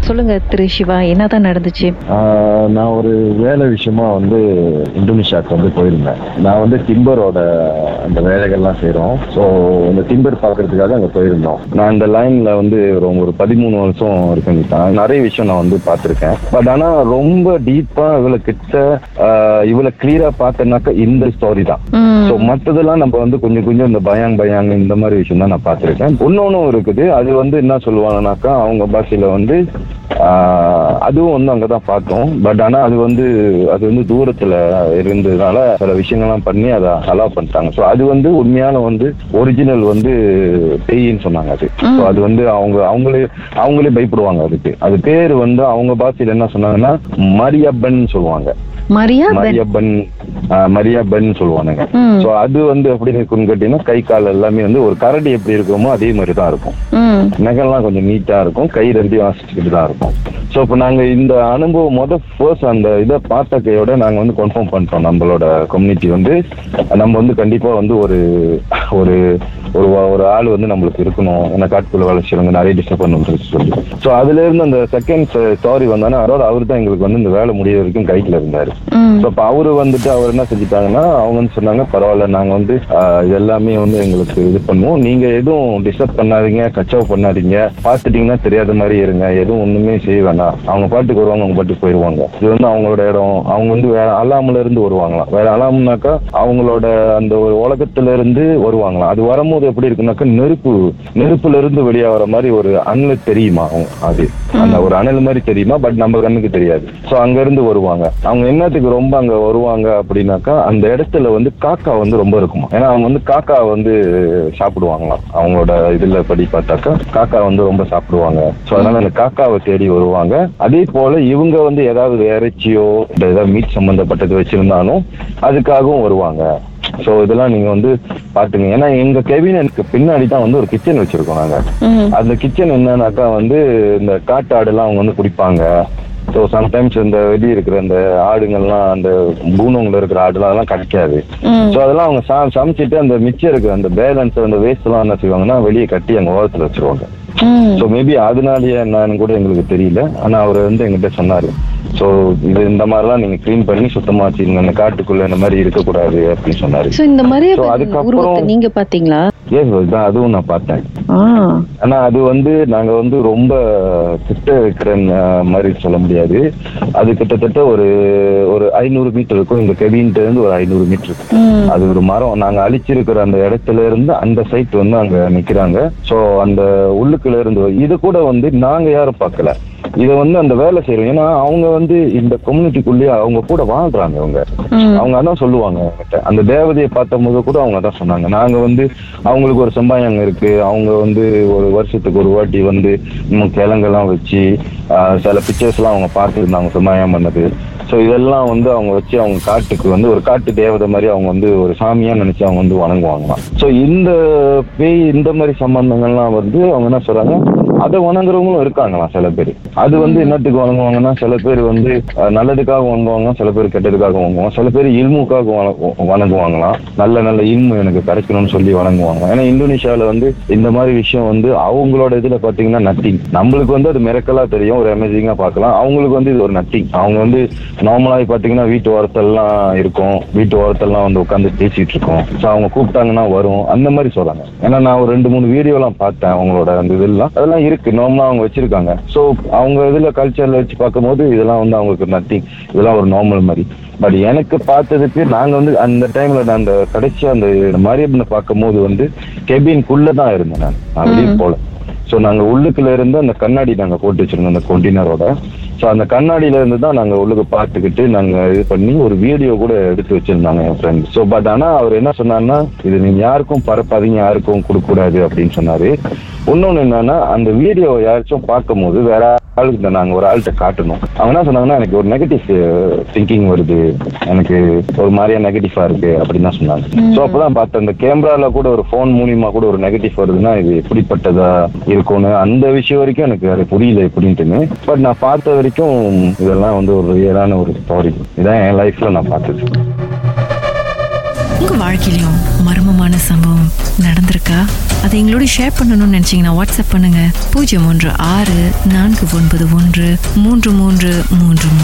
சொல்லுங்க திரு சிவா என்னதான் நடந்துச்சு? ஆஹ் நான் ஒரு வேலை விஷயமா வந்து இந்தோனேஷியாவுக்கு வந்து போயிருந்தேன். நான் வந்து டிம்பரோட அந்த வேலைகள்லாம் செய்கிறோம் ஸோ இந்த டிம்பர் பார்க்கறதுக்காக அங்கே போயிருந்தோம். நான் இந்த லைனில் வந்து ஒரு ஒரு பதிமூணு வருஷம் இருக்கேன் நிறைய விஷயம் நான் வந்து பார்த்துருக்கேன். பட் ஆனால் ரொம்ப டீப்பாக இவ்வளோ கிட்ட இவ்வளோ கிளியராக பார்த்தேன்னாக்கா இந்த ஸ்டோரி தான். ஸோ மற்றதெல்லாம் நம்ம வந்து கொஞ்சம் கொஞ்சம் இந்த பயாங் பயாங் இந்த மாதிரி விஷயம் தான் நான் பார்த்துருக்கேன். இன்னொன்னும் இருக்குது. அது வந்து என்ன சொல்லுவாங்கனாக்கா அவங்க பாஷையில வந்து அதுவும் வந்து அங்கே தான் பார்த்தோம். பட் ஆனால் அது வந்து அது வந்து தூரத்தில் இருந்ததுனால சில விஷயங்கள்லாம் பண்ணி அதை அலோவ் பண்ணிட்டாங்க. ஸோ அது வந்து உண்மையான வந்து ஒரிஜினல் வந்து பேயின்னு சொன்னாங்க அது. ஸோ அது வந்து அவங்க அவங்களே அவங்களே பயப்படுவாங்க அதுக்கு. அது பேர் வந்து அவங்க பாஷையில் என்ன சொன்னாங்கன்னா மரியப்பன் சொல்லுவாங்க. மரியா பென். ஆஹ், மரியாப்பன் சொல்லுவானுங்க. ஸோ அது வந்து எப்படி இருக்கும்னு கேட்டீங்கன்னா கை கால் எல்லாமே வந்து ஒரு கரடி எப்படி இருக்குமோ அதே மாதிரி தான் இருக்கும். ம். நகெல்லாம் கொஞ்சம் நீட்டா இருக்கும் கை ரெண்டையும் வாசிச்சுக்கிட்டு தான் இருக்கும். ஸோ இப்போ நாங்கள் இந்த அனுபவம் முத ஃபர்ஸ்ட் அந்த இதை பார்த்த கையோட நாங்கள் வந்து கன்ஃபார்ம் பண்ணிட்டோம். நம்மளோட கம்யூனிட்டி வந்து நம்ம வந்து கண்டிப்பாக வந்து ஒரு ஒரு ஒரு ஒரு ஆள் வந்து நம்மளுக்கு இருக்கணும். ஏன்னா காட்டுக்குள்ள வேலை செய்யறவங்க நிறைய டிஸ்டர்ப் பண்ணுறது சொல்லி ஸோ அதுல இருந்து அந்த செகண்ட் ஸ்டாரி வந்தானே அதோட அவர் தான் எங்களுக்கு வந்து இந்த வேலை முடிய வரைக்கும் கைட்டில் இருந்தார். ஸோ அப்போ அவரு வந்துட்டு அவர் என்ன செஞ்சுட்டாங்கன்னா அவங்க வந்து சொன்னாங்க பரவாயில்ல நாங்கள் வந்து இது எல்லாமே வந்து எங்களுக்கு இது பண்ணுவோம். நீங்க எதுவும் டிஸ்டர்ப் பண்ணாதீங்க கச்சவ் பண்ணாதீங்க. பார்த்துட்டீங்கன்னா தெரியாத மாதிரி இருங்க. எதுவும் ஒண்ணுமே செய்ய வேணாம். அவங்க பாட்டுக்கு வருவாங்க அவங்க பாட்டுக்கு போயிடுவாங்க இது வந்து அவங்களோட இடம். அவங்க வந்து வேற அலாமுல இருந்து வருவாங்களாம். வேற அலாம்னாக்கா அவங்களோட அந்த ஒரு உலகத்துல இருந்து வருவாங்களாம். அது வரும்போது எப்படி இருக்குனாக்கா நெருப்பு நெருப்புல இருந்து வெளியே வர மாதிரி ஒரு அனல் தெரியுமா? அவங்க அது. அந்த ஒரு அனல் மாதிரி தெரியுமா? பட் நம்ம கண்ணுக்கு தெரியாது. ஸோ அங்க இருந்து வருவாங்க. அவங்க என்னத்துக்கு ரொம்ப அங்க வருவாங்க அப்படின்னாக்கா அந்த இடத்துல வந்து காக்கா வந்து ரொம்ப இருக்குமா? ஏன்னா அவங்க வந்து காக்கா வந்து சாப்பிடுவாங்களாம். அவங்களோட இதுல படி பார்த்தாக்கா காக்கா வந்து ரொம்ப சாப்பிடுவாங்க. ஸோ அதனால அந்த காக்காவை தேடி வருவாங்க. அதே போல இவங்க வந்து ஏதாவது இறைச்சியோ ஏதாவது மீட் சம்பந்தப்பட்டது வச்சிருந்தாலும் அதுக்காகவும் வருவாங்க. ஸோ இதெல்லாம் நீங்க வந்து பாத்துங்க ஏன்னா எங்க கெபினனுக்கு பின்னாடி தான் வந்து ஒரு கிச்சன் வச்சிருக்கோம் நாங்க. அந்த கிச்சன் என்னன்னாக்கா வந்து இந்த காட்டாடுலாம் அவங்க வந்து குடிப்பாங்க. ஸோ சம்டைம்ஸ் இந்த வெளியே இருக்கிற அந்த ஆடுங்கள்லாம் அந்த பூனவங்கள இருக்கிற ஆடுலாம் அதெல்லாம் கிடைக்காது. ஸோ அதெல்லாம் அவங்க சா சமைச்சிட்டு அந்த மிச்சம் இருக்கிற அந்த பேலன்ஸ் அந்த வேஸ்ட் எல்லாம் என்ன செய்வாங்கன்னா வெளியே கட்டி அங்கே ஓரத்தில் வச்சிருவாங்க. ஸோ மேபி அதனாலயே என்னன்னு கூட எங்களுக்கு தெரியல. ஆனா அவர் வந்து எங்கிட்ட சொன்னாரு. ஸோ இது இந்த மாதிரிலாம் நீங்க க்ளீன் பண்ணி சுத்தமா வச்சுக்கோங்க. காட்டுக்குள்ள இந்த மாதிரி இருக்கக்கூடாது அப்படின்னு சொன்னாரு. இந்த அதுக்கப்புறம்- நீங்க பாத்தீங்களா ஏன் தான் அதுவும் நான் பார்த்தேன். ஆனா அது வந்து நாங்க வந்து ரொம்ப கிட்ட இருக்கிற மாதிரி சொல்ல முடியாது. அது கிட்டத்தட்ட ஒரு ஒரு ஐநூறு மீட்டர் இருக்கும். இந்த கெவின்ட்டு இருந்து ஒரு ஐநூறு மீட்டர் அது ஒரு மரம். நாங்க அழிச்சிருக்கிற அந்த இடத்துல இருந்து அந்த சைட் வந்து அங்க நிக்கிறாங்க. சோ அந்த உள்ளுக்குள்ள இருந்து இது கூட வந்து நாங்க யாரும் பார்க்கல. இதை வந்து அந்த வேலை செய்யறோம். ஏன்னா அவங்க வந்து இந்த கம்யூனிட்டிக்குள்ளேயே அவங்க கூட வாழ்றாங்க அவங்க. அவங்க அதான் சொல்லுவாங்க என்கிட்ட அந்த தேவதையை பார்த்த போது கூட அவங்க அதான் சொன்னாங்க. நாங்க வந்து அவங்களுக்கு ஒரு சம்பாயம் இருக்கு. அவங்க வந்து ஒரு வருஷத்துக்கு ஒரு வாட்டி வந்து கிழங்கெல்லாம் வச்சு சில பிக்சர்ஸ் எல்லாம் அவங்க பார்த்துருந்தாங்க சம்பாயம் பண்ணது. ஸோ இதெல்லாம் வந்து அவங்க வச்சு அவங்க காட்டுக்கு வந்து ஒரு காட்டு தேவதை மாதிரி அவங்க வந்து ஒரு சாமியா நினைச்சு அவங்க வந்து வணங்குவாங்களாம். ஸோ இந்த பேய் இந்த மாதிரி சம்பந்தங்கள்லாம் வந்து அவங்க என்ன சொல்றாங்க அதை வணங்குறவங்களும் இருக்காங்களாம் சில பேர். அது வந்து என்னத்துக்கு வணங்குவாங்கன்னா சில பேர் வந்து நல்லதுக்காக வணங்குவாங்க சில பேர் கெட்டதுக்காக வணங்குவாங்க. சில பேர் இல்முக்காக வணங்குவாங்களாம். நல்ல நல்ல இல்மு எனக்கு கிடைக்கணும்னு சொல்லி வணங்குவாங்க. ஏன்னா இந்தோனேஷியால வந்து இந்த மாதிரி விஷயம் வந்து அவங்களோட இதுல பாத்தீங்கன்னா நத்திங் நம்மளுக்கு வந்து அது மிரக்கலா தெரியும். ஒரு அமேசிங்கா பார்க்கலாம் அவங்களுக்கு வந்து இது ஒரு நத்திங் அவங்க வந்து நார்மலாக பாத்தீங்கன்னா வீட்டு ஓரத்தெல்லாம் இருக்கும். வீட்டு ஓரத்தெல்லாம் வந்து உட்காந்து பேசிட்டு இருக்கோம். ஸோ அவங்க கூப்பிட்டாங்கன்னா வரும். அந்த மாதிரி சொல்றாங்க. ஏன்னா நான் ஒரு ரெண்டு மூணு வீடியோலாம் பார்த்தேன் அவங்களோட அந்த இதெல்லாம். அதெல்லாம் இருக்கு. நார்மலா அவங்க வச்சிருக்காங்க. ஸோ அவங்க இதுல கல்ச்சர்ல வச்சு பார்க்கும்போது இதெல்லாம் வந்து அவங்களுக்கு நத்திங் இதெல்லாம் ஒரு நார்மல் மாதிரி. பட் எனக்கு பார்த்ததுக்கு நாங்க வந்து அந்த டைம்ல நான் அந்த கடைசியா அந்த மாரியப்பனை பார்க்கும்போது வந்து கெபின்குள்ள தான் இருந்தேன் நான். நான் வெளியே போல. ஸோ நாங்க உள்ளுக்குள்ள இருந்து அந்த கண்ணாடி நாங்க போட்டு வச்சிருந்தோம் அந்த கொண்டினரோட ஸோ அந்த கண்ணாடியில இருந்து தான் நாங்க உள்ளுக்கு பார்த்துக்கிட்டு நாங்க இது பண்ணி ஒரு வீடியோ கூட எடுத்து வச்சிருந்தாங்க என் ஃப்ரெண்ட் ஸோ பட் ஆனா அவர் என்ன சொன்னார்னா இது நீங்க யாருக்கும் பரப்பாதீங்க யாருக்கும் கொடுக்க கூடாது அப்படின்னு சொன்னாரு. இன்னொன்னு என்னன்னா அந்த வீடியோ யாராச்சும் பார்க்கும்போது வேற ஆளுக்கு நாங்க ஒரு ஆள்கிட்ட காட்டணும். அவங்க என்ன சொன்னாங்கன்னா எனக்கு ஒரு நெகட்டிவ் திங்கிங் வருது. எனக்கு ஒரு மாதிரியா நெகட்டிவா இருக்கு அப்படின்னு தான் சொன்னாங்க. ஸோ அப்பதான் பார்த்தேன் அந்த கேமரால கூட ஒரு ஃபோன் மூலியமா கூட ஒரு நெகட்டிவ் வருதுன்னா இது எப்படிப்பட்டதா இருக்கும்னு அந்த விஷயம் வரைக்கும் எனக்கு அது புரியல எப்படின்ட்டுன்னு. பட் நான் பார்த்த வரைக்கும் இதெல்லாம் வந்து ஒரு ரியலான ஒரு ஸ்டோரி இதான் என் லைஃப்ல நான் பார்த்தது. உங்க வாழ்க்கையிலும் மர்மமான சம்பவம் நடந்திருக்கா? அதை எங்களோட ஷேர் பண்ணணும்னு நினைச்சீங்கன்னா வாட்ஸ்அப் பண்ணுங்க. பூஜ்ஜியம் ஒன்று ஆறு நான்கு ஒன்பது ஒன்று மூன்று மூன்று மூன்று.